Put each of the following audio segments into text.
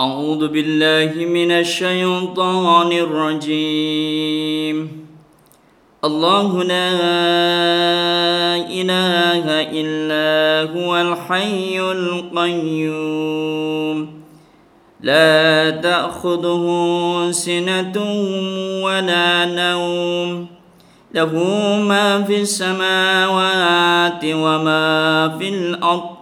أعوذ بالله من الشيطان الرجيم. الله لا إله إلا هو الحي القيوم. لا تأخذه سنة ولا نوم. له ما في السماوات وما في الأرض.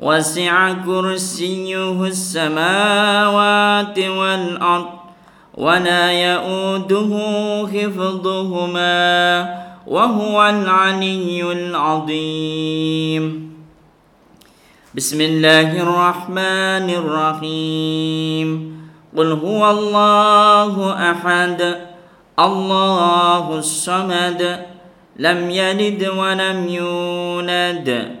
وسع كرسيه السماوات والأرض ولا يؤوده حفظهما وهو العلي العظيم. بسم الله الرحمن الرحيم. قل هو الله أحد الله الصمد لم يلد ولم يولد.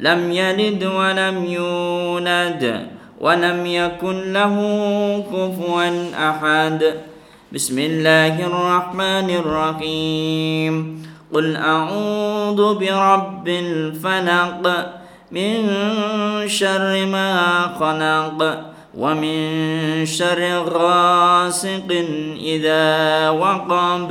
لم يلد ولم يولد ولم يكن له كفوا أحد. بسم الله الرحمن الرحيم. قل أعوذ برب الفلق من شر ما خلق ومن شر غاسق إذا وقب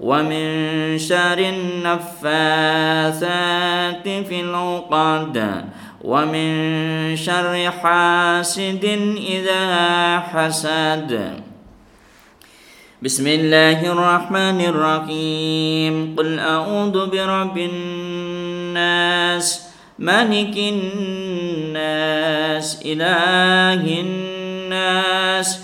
ومن شر النفاثات في العقد ومن شر حاسد إذا حسد. بسم الله الرحمن الرحيم. قل أعوذ برب الناس ملك الناس إله الناس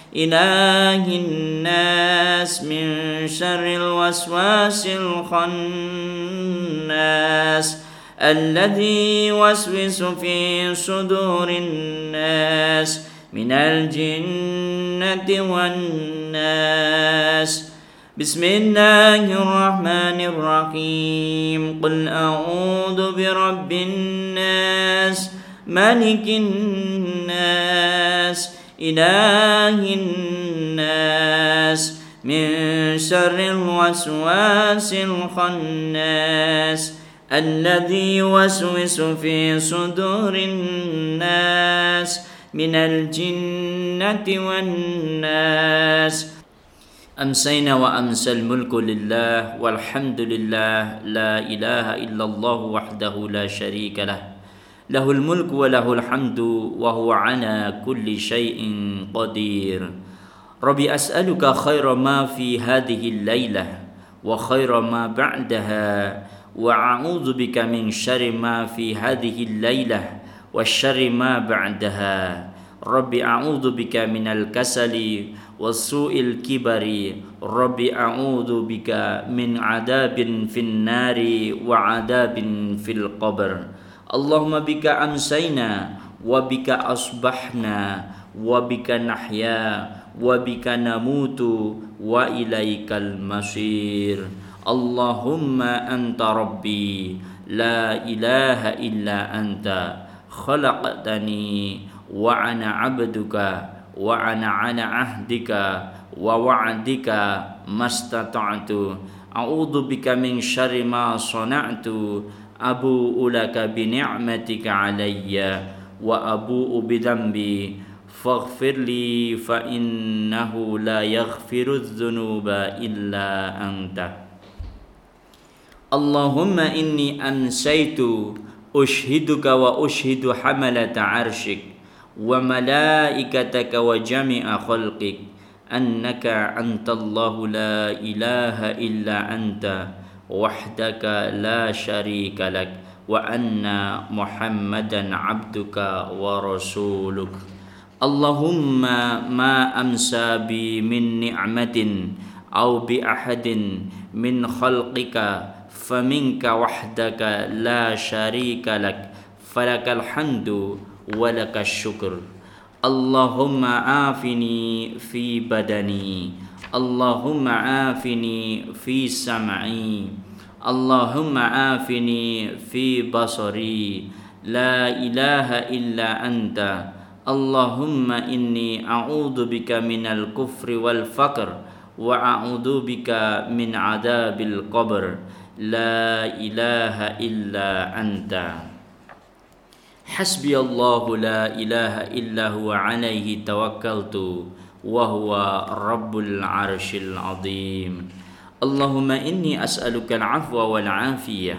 إله الناس من شر الوسواس الخناس الذي يوسوس في صدور الناس من الجنة والناس. بسم الله الرحمن الرحيم. قل أعوذ برب الناس ملك الناس إله الناس من شر الوسواس الخناس الذي يوسوس في صدور الناس من الجنة والناس. أمسينا وأمسى الملك لله والحمد لله. لا إله إلا الله وحده لا شريك له. له الملك وله الحمد وهو على كل شيء قدير. ربي أسألك خير ما في هذه الليلة وخير ما بعدها وأعوذ بك من شر ما في هذه الليلة والشر ما بعدها. ربي أعوذ بك من الكسل وسوء الكبر. ربي أعوذ بك من عذاب في النار وعذاب في القبر. اللهم بك أمسينا وبك أصبحنا وبك نحيا وبك نموت وإليك المصير اللهم أنت ربي لا إله إلا أنت خلقتني وأنا عبدك وأنا على عهدك ووعدك ما استطعت أعوذ بك من شر ما صنعت أبوء لك بنعمتك علي وأبوء بذنبي فاغفر لي فإنه لا يغفر الذنوب إلا أنت. اللهم إني أنسيت أشهدك وأشهد حملة عرشك وملائكتك وجميع خلقك أنك أنت الله لا إله إلا أنت. وحدك لا شريك لك وأن محمدا عبدك ورسولك. اللهم ما أمسى بي من نعمة أو بأحد من خلقك فمنك وحدك لا شريك لك. فلك الحمد ولك الشكر. اللهم عافني في بدني اللهم عافني في سمعي. اللهم عافني في بصري. لا إله إلا أنت. اللهم إني أعوذ بك من الكفر والفقر وأعوذ بك من عذاب القبر. لا إله إلا أنت. حسبي الله لا إله إلا هو. عليه توكلت. وهو رب العرش العظيم. اللهم إني أسألك العفو والعافية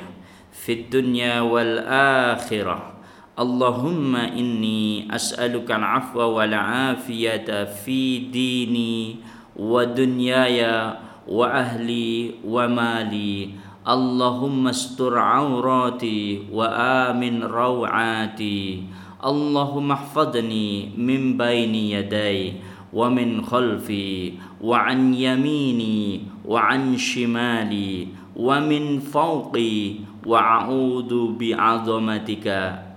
في الدنيا والآخرة. اللهم إني أسألك العفو والعافية في ديني ودنياي وأهلي ومالي. اللهم استر عوراتي وآمن روعاتي. اللهم احفظني من بين يدي. ومن خلفي وعن يميني وعن شمالي ومن فوقي وأعوذ بعظمتك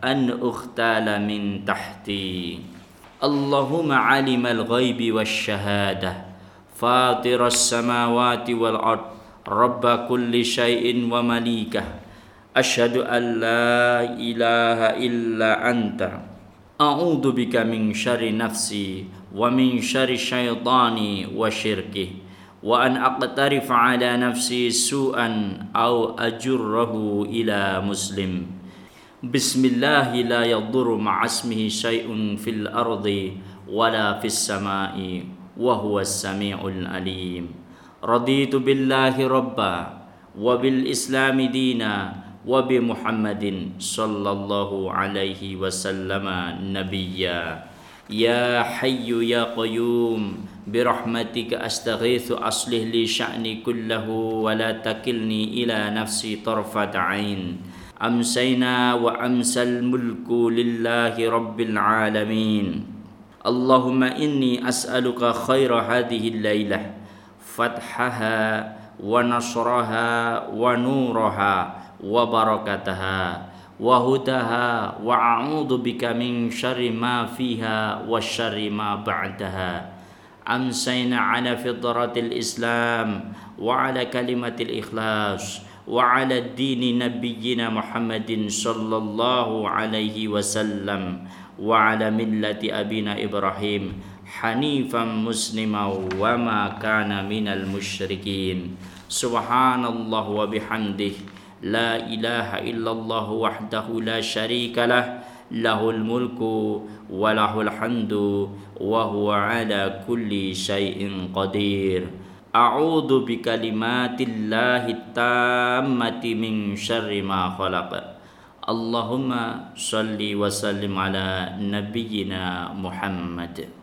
أن أختال من تحتي. اللهم علم الغيب والشهادة فاطر السماوات والأرض رب كل شيء ومليكه. أشهد أن لا إله إلا أنت. أعوذ بك من شر نفسي ومن شر الشيطان وشركه وأن أقترف على نفسي سوءا أو أجره إلى مسلم. بسم الله لا يضر مع اسمه شيء في الأرض ولا في السماء وهو السميع العليم. رضيت بالله ربا وبالإسلام دينا وبمحمد صلى الله عليه وسلم نبيا. يا حي يا قيوم برحمتك أستغيث أصله لي شأني كله ولا تكلني إلى نفسي طرفة عين. أمسينا وأمسى الملك لله رب العالمين. اللهم إني أسألك خير هذه الليلة فتحها ونصرها ونورها. وبركتها وهدها وأعوذ بك من شر ما فيها وشر ما بعدها. أمسينا على فطرة الإسلام وعلى كلمة الإخلاص وعلى الدين نبينا محمد صلى الله عليه وسلم وعلى ملة أبينا إبراهيم حنيفا مسلما وما كان من المشركين. سبحان الله وبحمده. لا إله إلا الله وحده لا شريك له له الملك وله الحمد وهو على كل شيء قدير. أعوذ بكلمات الله التامة من شر ما خلق. اللهم صل وسلم على نبينا محمد.